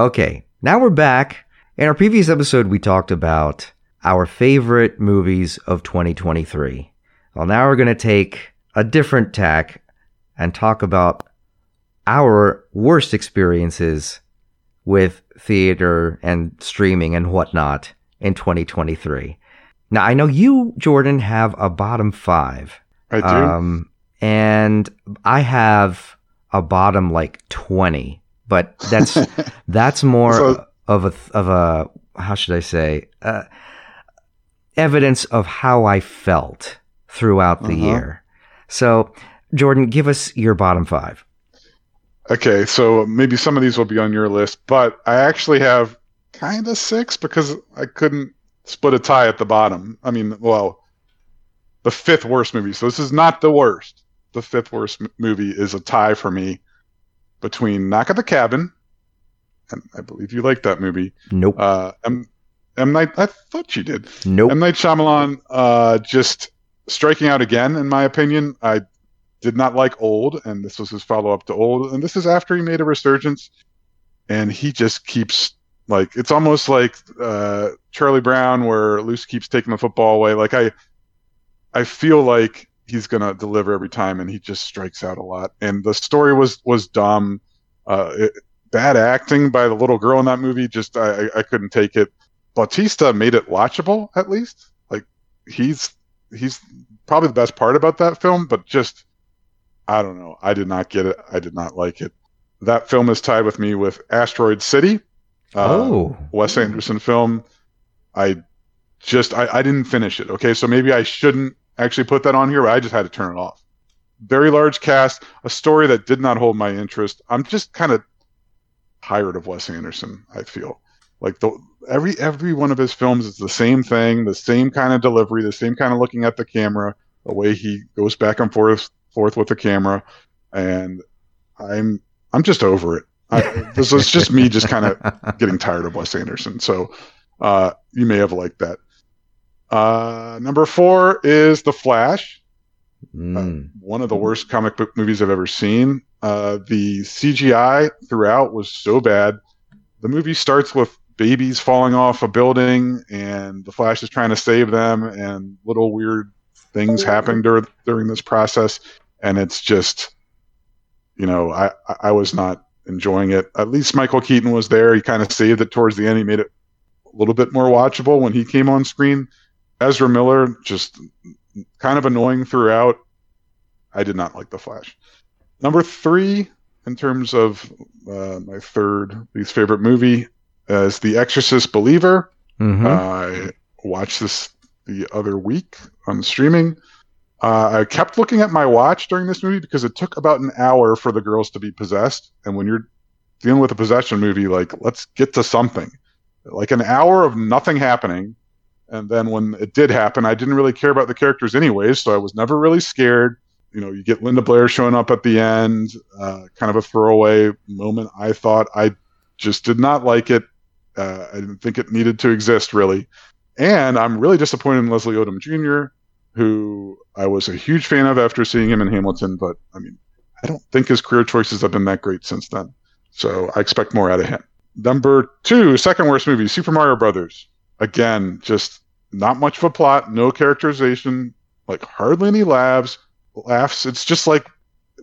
Okay, now we're back. In our previous episode, we talked about our favorite movies of 2023. Well, now we're going to take a different tack and talk about our worst experiences with theater and streaming and whatnot in 2023. Now, I know you, Jordan, have a bottom five. I do. Um, and I have a bottom like 20, but that's that's more So- of a of a how should I say uh, evidence of how I felt throughout the Uh-huh. year. So, Jordan, give us your bottom five. Okay, so maybe some of these will be on your list, but I actually have kind of six because I couldn't split a tie at the bottom. I mean, well, the fifth worst movie. So this is not the worst. The fifth worst m- movie is a tie for me between Knock at the Cabin, and I believe you like that movie. Nope. Uh, M. M. Night. I thought you did. nope. M. Night Shyamalan uh, just striking out again, in my opinion. I did not like Old, and this was his follow up to Old, and this is after he made a resurgence, and he just keeps like it's almost like uh, Charlie Brown, where Lucy keeps taking the football away. Like I, I feel like he's gonna deliver every time, and he just strikes out a lot. And the story was was dumb. Uh, it, bad acting by the little girl in that movie. Just I, I- I couldn't take it. Bautista made it watchable at least. Like he's he's probably the best part about that film, but just I don't know. I did not get it. I did not like it. That film is tied with me with Asteroid City. Uh, oh. Wes Anderson film. I just I, I didn't finish it. Okay, so maybe I shouldn't actually put that on here, but I just had to turn it off. Very large cast, a story that did not hold my interest. I'm just kind of tired of Wes Anderson. I feel like the every every one of his films is the same thing, the same kind of delivery, the same kind of looking at the camera, the way he goes back and forth forth with the camera, and I'm I'm just over it. I, this is just me, just kind of getting tired of Wes Anderson. So uh, you may have liked that. Uh, number four is The Flash, Mm. one of the worst comic book movies I've ever seen. Uh, the CGI throughout was so bad. The movie starts with babies falling off a building, and the Flash is trying to save them, and little weird things happen dur- during this process, and it's just, you know, I- I was not enjoying it. At least Michael Keaton was there. He kind of saved it towards the end. He made it a little bit more watchable when he came on screen. Ezra Miller just kind of annoying throughout. I did not like The Flash. Number three, in terms of uh, my third least favorite movie, is The Exorcist Believer. Mhm. I watched this the other week on streaming. Uh, I kept looking at my watch during this movie because it took about an hour for the girls to be possessed. And when you're dealing with a possession movie, like let's get to something. Like an hour of nothing happening, and then when it did happen, I didn't really care about the characters anyways, so I was never really scared. You know, you get Linda Blair showing up at the end, uh, kind of a throwaway moment. I thought I just did not like it. Uh, I didn't think it needed to exist really. And I'm really disappointed in Leslie Odom Jr., who I was a huge fan of after seeing him in Hamilton, but I mean, I don't think his career choices have been that great since then. So I expect more out of him. Number two, second worst movie, Super Mario Brothers. Again, just not much of a plot, no characterization, like hardly any laughs. Laughs. It's just like,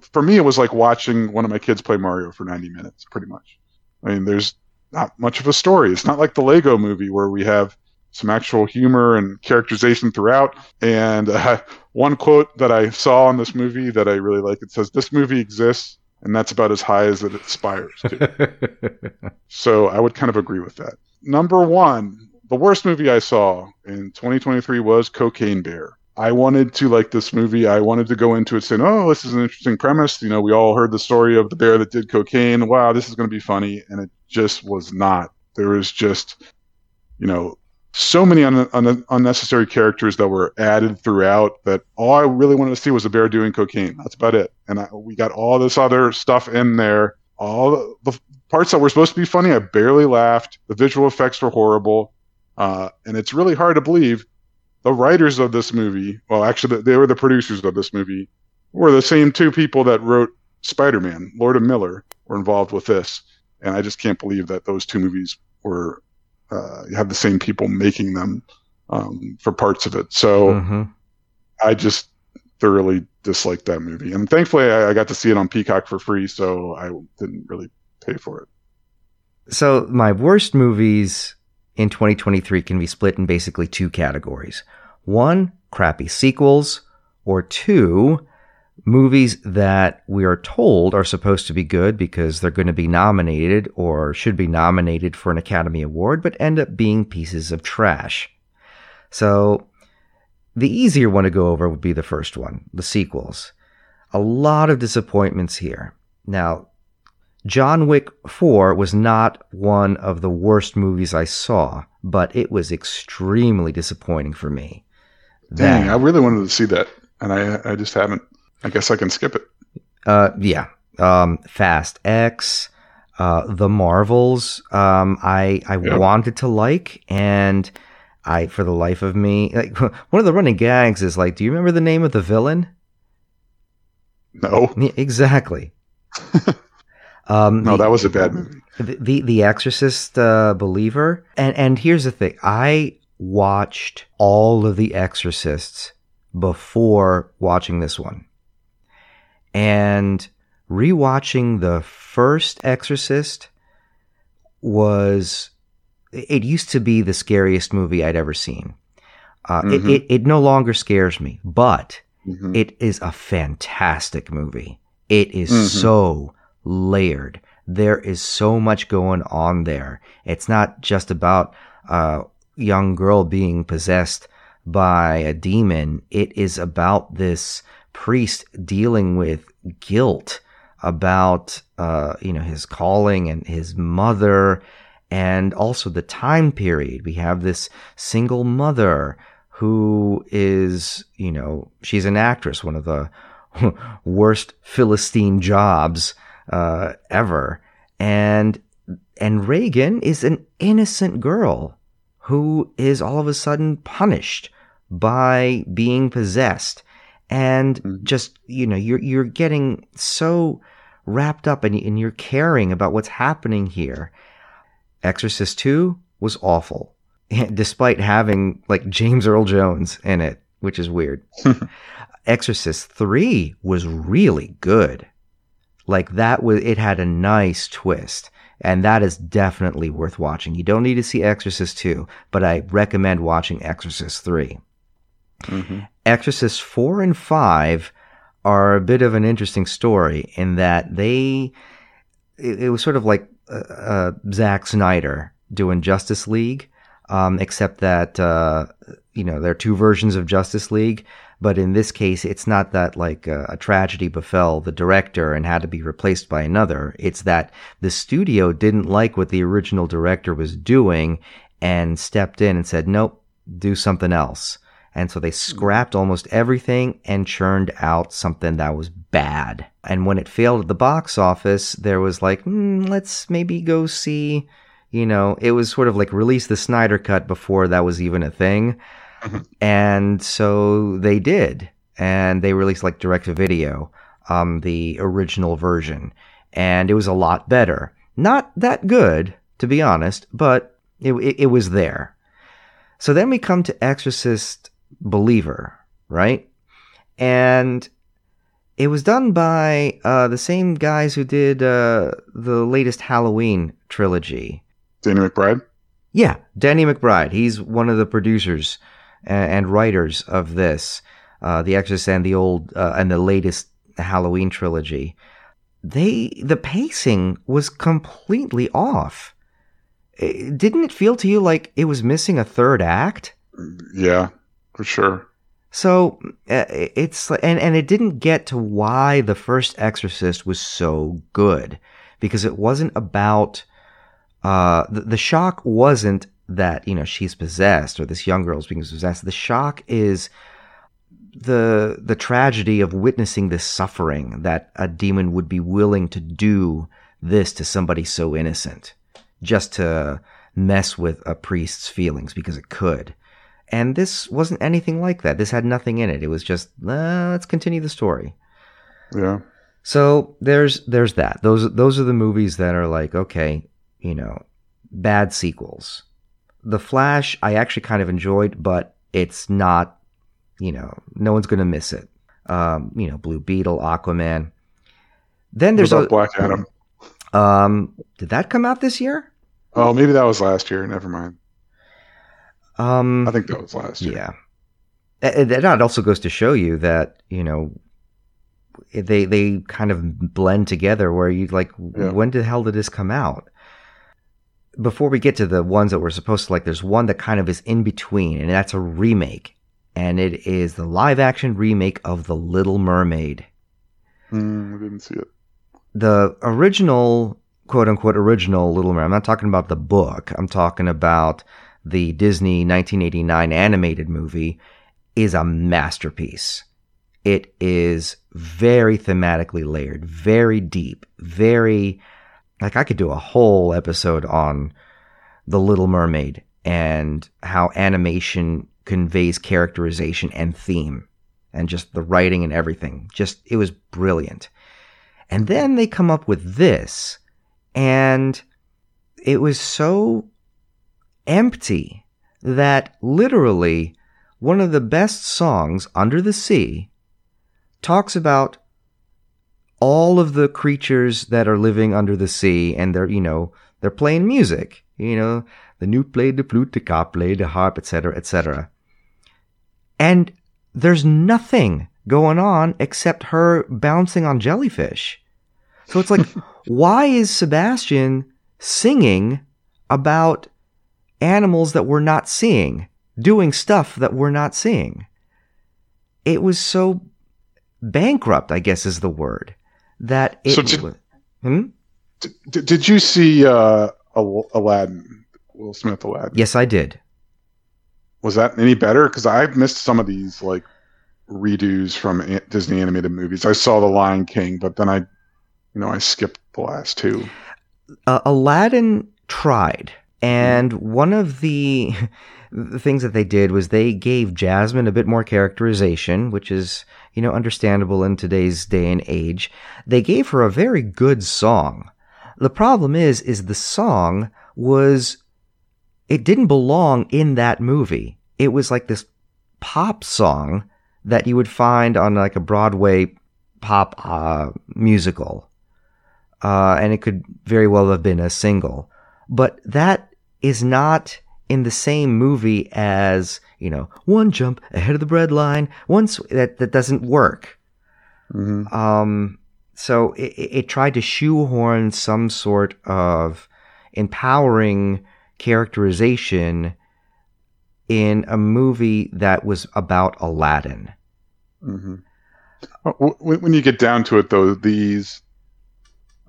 for me, it was like watching one of my kids play Mario for 90 minutes, pretty much. I mean, there's not much of a story. It's not like the Lego movie where we have some actual humor and characterization throughout. And uh, one quote that I saw in this movie that I really like it says, This movie exists, and that's about as high as it aspires to. so I would kind of agree with that. Number one, the worst movie I saw in 2023 was Cocaine Bear. I wanted to like this movie. I wanted to go into it saying, "Oh, this is an interesting premise." You know, we all heard the story of the bear that did cocaine. Wow, this is going to be funny, and it just was not. There was just, you know, so many un- un- unnecessary characters that were added throughout. That all I really wanted to see was a bear doing cocaine. That's about it. And I, we got all this other stuff in there. All the, the parts that were supposed to be funny, I barely laughed. The visual effects were horrible, uh, and it's really hard to believe the writers of this movie, well, actually, they were the producers of this movie, were the same two people that wrote Spider Man. Lord and Miller were involved with this. and I just can't believe that those two movies were uh, have the same people making them um, for parts of it. So Mm-hmm. I just thoroughly disliked that movie, and thankfully I, I got to see it on Peacock for free, so I didn't really pay for it. So my worst movies in 2023 can be split in basically two categories. One, crappy sequels, or two, movies that we are told are supposed to be good because they're going to be nominated or should be nominated for an Academy Award, but end up being pieces of trash. So the easier one to go over would be the first one, the sequels. A lot of disappointments here. Now, John Wick 4 was not one of the worst movies I saw, but it was extremely disappointing for me. Dang, That- I really wanted to see that, and I I just haven't. I guess I can skip it. Uh, yeah. Um, Fast X, uh, The Marvels. Um, I I Yep. wanted to like, and I for the life of me, like one of the running gags is like, do you remember the name of the villain? No, Yeah, exactly. um, no, the- that was a bad movie. the the, the Exorcist uh, believer, and and here's the thing: I watched all of the Exorcists before watching this one, and rewatching the first Exorcist was it used to be the scariest movie I'd ever seen. Uh, it, Mhm. it it no longer scares me, but Mhm. it is a fantastic movie. It is Mhm. so layered. There is so much going on there. It's not just about a young girl being possessed by a demon. It is about this priest dealing with guilt about uh, you know his calling and his mother and also the time period. We have this single mother who is, you know, she's an actress, one of the worst Philistine jobs uh, ever, and and Regan is an innocent girl who is all of a sudden punished by being possessed, and Mhm. just you know you're you're getting so wrapped up and, and you're caring about what's happening here. Exorcist 2 was awful, despite having like James Earl Jones in it, which is weird. Exorcist 3 was really good. Like that was it had a nice twist. And that is definitely worth watching. You don't need to see Exorcist 2, but I recommend watching Exorcist 3. Mhm. Exorcist 4 and 5 are a bit of an interesting story in that they, it, it was sort of like uh, uh, Zack Snyder doing Justice League, um, except that, uh, you know, there are two versions of Justice League. But in this case, it's not that like a, a tragedy befell the director and had to be replaced by another. It's that the studio didn't like what the original director was doing and stepped in and said, nope, do something else. And so they scrapped almost everything and churned out something that was bad. And when it failed at the box office, there was like, mm, let's maybe go see, you know, it was sort of like release the Snyder Cut before that was even a thing. And so they did. And they released like direct to video, um, the original version. And it was a lot better. Not that good, to be honest, but it, it, it was there. So then we come to Exorcist Believer, right? And it was done by uh, the same guys who did uh, the latest Halloween trilogy. Danny McBride. Yeah, Danny McBride. He's one of the producers a- and writers of this, uh, The Exorcist and the old uh, and the latest Halloween trilogy. They the pacing was completely off. Eh, Didn't it feel to you like it was missing a third act? Yeah, for sure. So uh, it's and and it didn't get to why the first Exorcist was so good because it wasn't about uh the, the shock wasn't that you know she's possessed or this young girl is being possessed. The shock is the the tragedy of witnessing this suffering that a demon would be willing to do this to somebody so innocent just to mess with a priest's feelings because it could. And this wasn't anything like that. This had nothing in it. It was just, uh, let's continue the story. Yeah. So there's there's that. Those those are the movies that are like okay, you know, bad sequels. The Flash I actually kind of enjoyed, but it's not, you know, no one's gonna miss it. Um, you know, Blue Beetle, Aquaman. Then there's about Black Adam. um, did that come out this year? Oh, maybe that was last year. Never mind. Um, I think that was last year. Yeah. And that also goes to show you that, you know, they they kind of blend together where you like Yeah. when the hell did this come out? Before we get to the ones that we're supposed to like, there's one that kind of is in between, and that's a remake. And it is the live action remake of The Little Mermaid. Mm, I didn't see it. The original, quote unquote, original Little Mermaid, I'm not talking about the book, I'm talking about the Disney 1989 animated movie, is a masterpiece. It is very thematically layered, very deep, very like I could do a whole episode on The Little Mermaid and how animation conveys characterization and theme and just the writing and everything. Just it was brilliant. And then they come up with this and it was so empty that literally one of the best songs, Under the Sea, talks about all of the creatures that are living under the sea and they're, you know, they're playing music. You know, the new played the flute, the cop played the harp, etc., etc. And there's nothing going on except her bouncing on jellyfish. So it's like, why is Sebastian singing about animals that we're not seeing, doing stuff that we're not seeing? It was so bankrupt, I guess is the word, that it So did- wa- Hmm? D- d- did you see uh, Aladdin? Will Smith Aladdin. Yes, I did. Was that any better? Because I've missed some of these like redos from Disney animated movies. I saw The Lion King, but then I, you know, I skipped the last two. uh, Aladdin tried, and one of the, the things that they did was they gave Jasmine a bit more characterization, which is you know understandable in today's day and age. They gave her a very good song. The problem is, is the song was it didn't belong in that movie. It was like this pop song that you would find on like a Broadway pop uh, musical uh, and it could very well have been a single. But that is not in the same movie as you know one jump ahead of the bread line. Once that that doesn't work. hmm Um, so it, it tried to shoehorn some sort of empowering characterization in a movie that was about Aladdin. hmm When, when you get down to it, though, these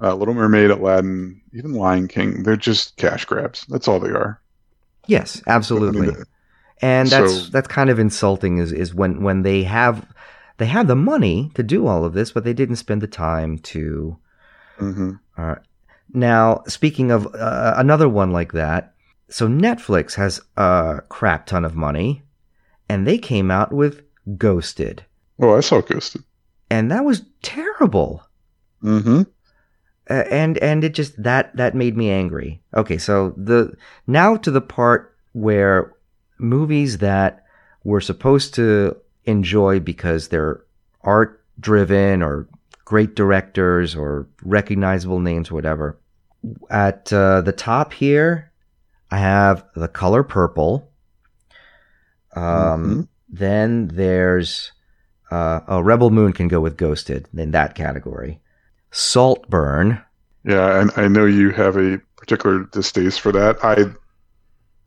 uh, Little Mermaid, Aladdin, even Lion King, they're just cash grabs. That's all they are. Yes, absolutely. I mean, and that's So- that's kind of insulting is is when when they have they have the money to do all of this but they didn't spend the time to hmm uh, now speaking of uh, another one like that so netflix has a crap ton of money and they came out with ghosted Oh, I saw Ghosted. and that was terrible hmm uh, and and it just that that made me angry. Okay, so the now to the part where movies that we're supposed to enjoy because they're art driven or great directors or recognizable names, whatever. At uh, the top here, I have The Color Purple. Um, Mhm. Then there's uh, oh, Rebel Moon can go with Ghosted in that category. Saltburn. Yeah, and I know you have a particular distaste for that. I,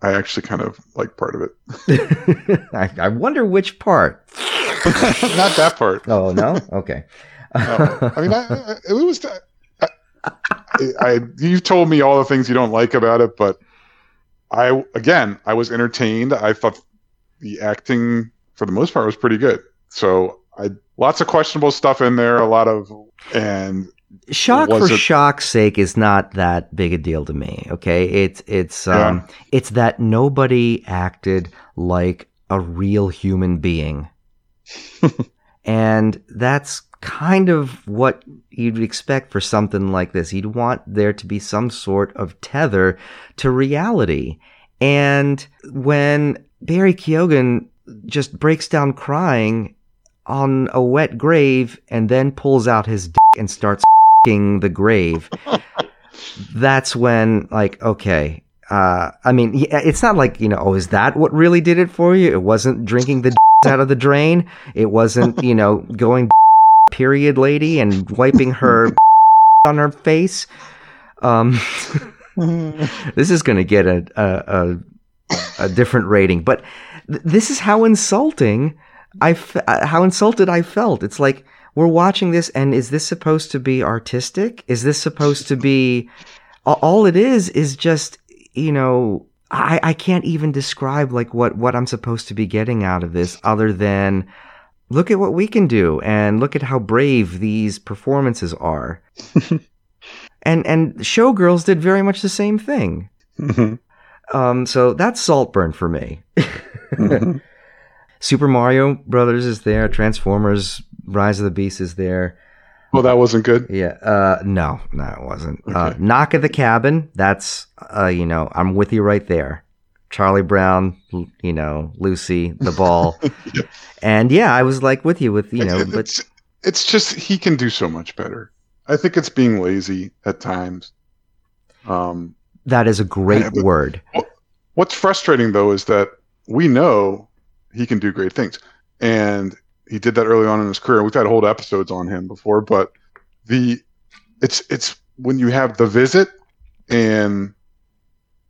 I actually kind of like part of it. I, I wonder which part. Not that part. Oh no. Okay. No. I mean, I, I, it was. I, I, you told me all the things you don't like about it, but I again, I was entertained. I thought the acting, for the most part, was pretty good. So I lots of questionable stuff in there. A lot of and shock for it- shock's sake is not that big a deal to me. Okay, it's it's um it's that nobody acted like a real human being, and that's kind of what you'd expect for something like this. You'd want there to be some sort of tether to reality. And when Barry Keoghan just breaks down crying on a wet grave and then pulls out his dick and starts the grave, that's when, like, okay. Uh, I mean, it's not like, you know, oh, is that what really did it for you? It wasn't drinking the out of the drain. It wasn't, you know, going period lady and wiping her on her face. Um, this is going to get a, a, a, a, different rating, but th- this is how insulting I f- uh, how insulted I felt. It's like we're watching this, and is this supposed to be artistic? Is this supposed to be all it is? Is just you know I, I can't even describe like what, what I'm supposed to be getting out of this other than look at what we can do and look at how brave these performances are. and and Showgirls did very much the same thing. Mm-hmm. Um, so that's Saltburn for me. mm-hmm. Super Mario Brothers is there. Transformers: Rise of the Beast is there. Well, that wasn't good. Yeah. Uh, no, no, it wasn't. Uh, okay. Uh, Knock at the Cabin. That's uh, you know, I'm with you right there. Charlie Brown, you know, Lucy, the ball, yeah. and yeah, I was like with you with you know, it's, but it's, it's just he can do so much better. I think it's being lazy at times. Um, that is a great word. What's frustrating though is that we know he can do great things, and he did that early on in his career. We've had whole episodes on him before, but the it's it's when you have the visit and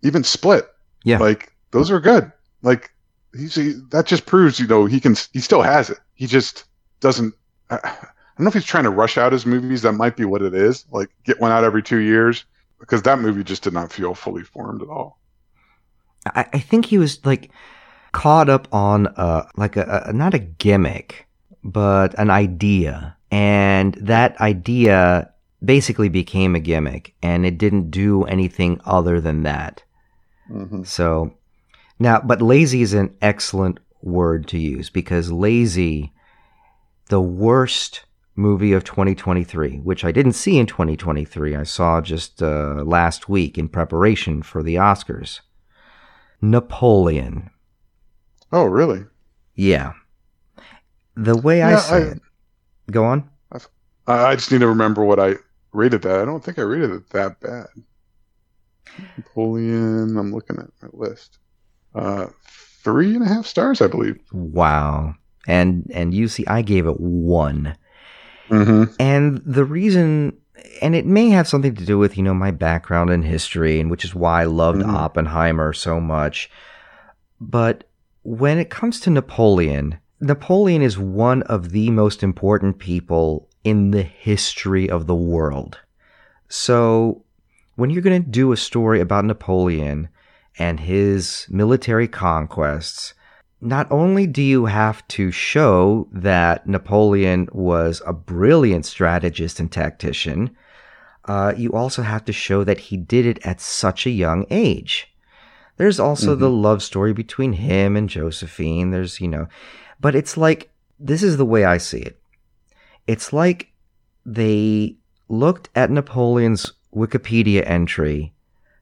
even split. Yeah, like those are good. Like he's he, that just proves you know he can he still has it. He just doesn't. I, I don't know if he's trying to rush out his movies. That might be what it is. Like get one out every two years because that movie just did not feel fully formed at all. I, I think he was like caught up on a, like a, a not a gimmick but an idea. And that idea basically became a gimmick and it didn't do anything other than that. Mm-hmm. So now, but lazy is an excellent word to use because lazy, the worst movie of 2023, which I didn't see in 2023, I saw just uh, last week in preparation for the Oscars. Napoleon. Oh, really? Yeah the way yeah, I say I, it. Go on. I, I just need to remember what I rated that. I don't think I rated it that bad. Napoleon. I'm looking at my list. Uh, three and a half stars, I believe. Wow. And and you see, I gave it one. Mm-hmm. And the reason, and it may have something to do with you know my background in history, and which is why I loved mm-hmm. Oppenheimer so much. But when it comes to Napoleon, Napoleon is one of the most important people in the history of the world. So, when you're going to do a story about Napoleon and his military conquests, not only do you have to show that Napoleon was a brilliant strategist and tactician, uh, you also have to show that he did it at such a young age. There's also mm-hmm. the love story between him and Josephine. There's, you know, but it's like, this is the way I see it. It's like they looked at Napoleon's Wikipedia entry,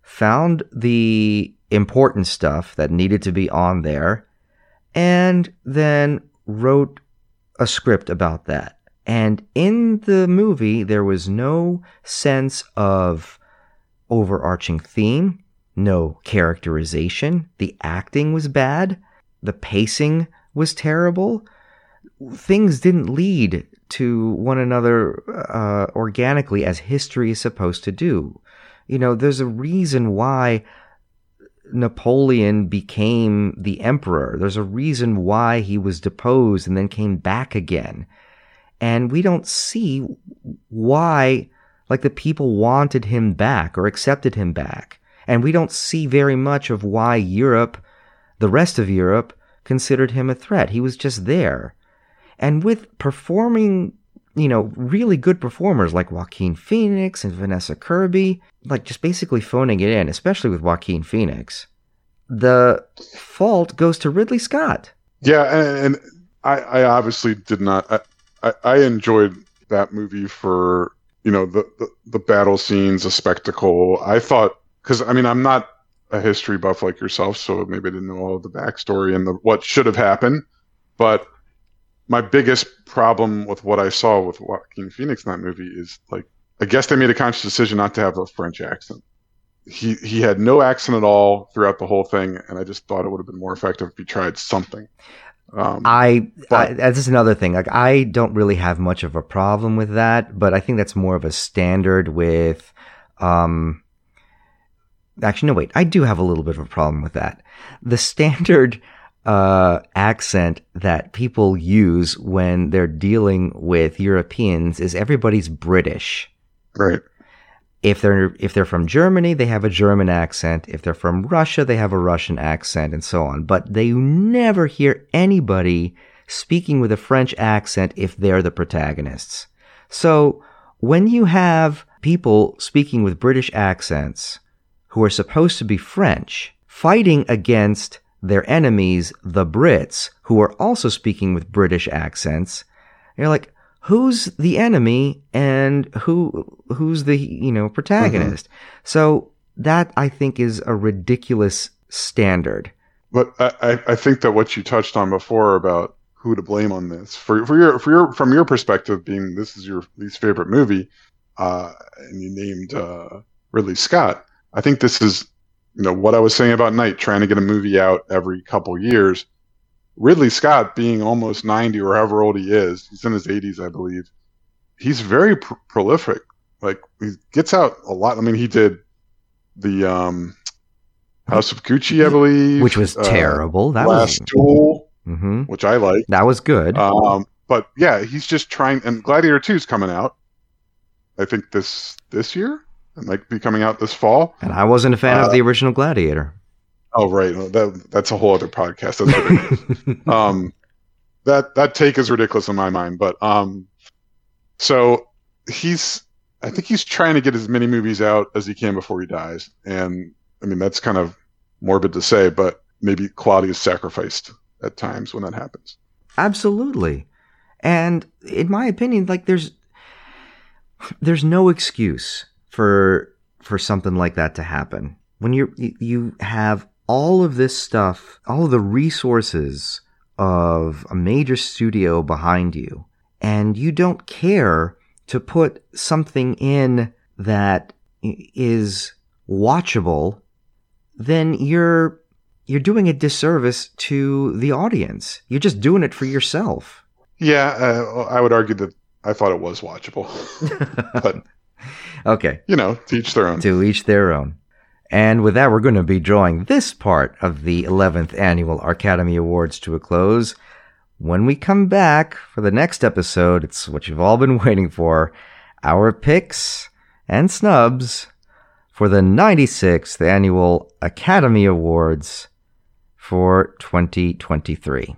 found the important stuff that needed to be on there, and then wrote a script about that. And in the movie, there was no sense of overarching theme, no characterization. The acting was bad. The pacing was terrible, things didn't lead to one another uh, organically as history is supposed to do. You know, there's a reason why Napoleon became the emperor. There's a reason why he was deposed and then came back again. And we don't see why, like, the people wanted him back or accepted him back. And we don't see very much of why Europe, the rest of Europe, considered him a threat. He was just there. And with performing, you know, really good performers like Joaquin Phoenix and Vanessa Kirby, like just basically phoning it in, especially with Joaquin Phoenix, the fault goes to Ridley Scott. Yeah, and, I, I, obviously did not. I, I, I enjoyed that movie for you know the the, the battle scenes, a spectacle. I thought because I mean I'm not a history buff like yourself, so maybe I didn't know all of the backstory and the, what should have happened. But my biggest problem with what I saw with Joaquin Phoenix in that movie is like I guess they made a conscious decision not to have a French accent. He he had no accent at all throughout the whole thing, and I just thought it would have been more effective if he tried something. Um, I, but, I that's just another thing. Like I don't really have much of a problem with that, but I think that's more of a standard with. Um, actually, no, wait. I do have a little bit of a problem with that. The standard uh, accent that people use when they're dealing with Europeans is everybody's British. Right. If they're if they're from Germany, they have a German accent. If they're from Russia, they have a Russian accent, and so on. But they never hear anybody speaking with a French accent if they're the protagonists. So when you have people speaking with British accents who are supposed to be French fighting against their enemies, the Brits, who are also speaking with British accents, you're like, who's the enemy and who who's the you know protagonist. Mm-hmm. So that I think is a ridiculous standard. But I, I think that what you touched on before about who to blame on this for for your for your from your perspective being this is your least favorite movie, uh, and you named uh, Ridley Scott. I think this is you know what I was saying about Night trying to get a movie out every couple years Ridley Scott, being almost 90 or however old he is, he's in his 80s, I believe. He's very pr- prolific. Like he gets out a lot. I mean, he did the um, House of Gucci, I believe, which was uh, terrible. That Last was Duel, mm-hmm. which I like. That was good. Um, but yeah, he's just trying. And Gladiator Two is coming out. I think this this year. It might be coming out this fall. And I wasn't a fan uh, of the original Gladiator. Oh right, that that's a whole other podcast. That's um, that that take is ridiculous in my mind. But um, so he's I think he's trying to get as many movies out as he can before he dies. And I mean that's kind of morbid to say, but maybe quality is sacrificed at times when that happens. Absolutely. And in my opinion, like there's there's no excuse for for something like that to happen. When you you have all of this stuff, all of the resources of a major studio behind you, and you don't care to put something in that is watchable, then you're you're doing a disservice to the audience. You're just doing it for yourself. Yeah, uh, I would argue that I thought it was watchable, but okay, you know, to each their own. To each their own. And with that, we're going to be drawing this part of the 11th annual ARCademy Awards to a close. When we come back for the next episode, it's what you've all been waiting for our picks and snubs for the 96th annual Academy Awards for 2023.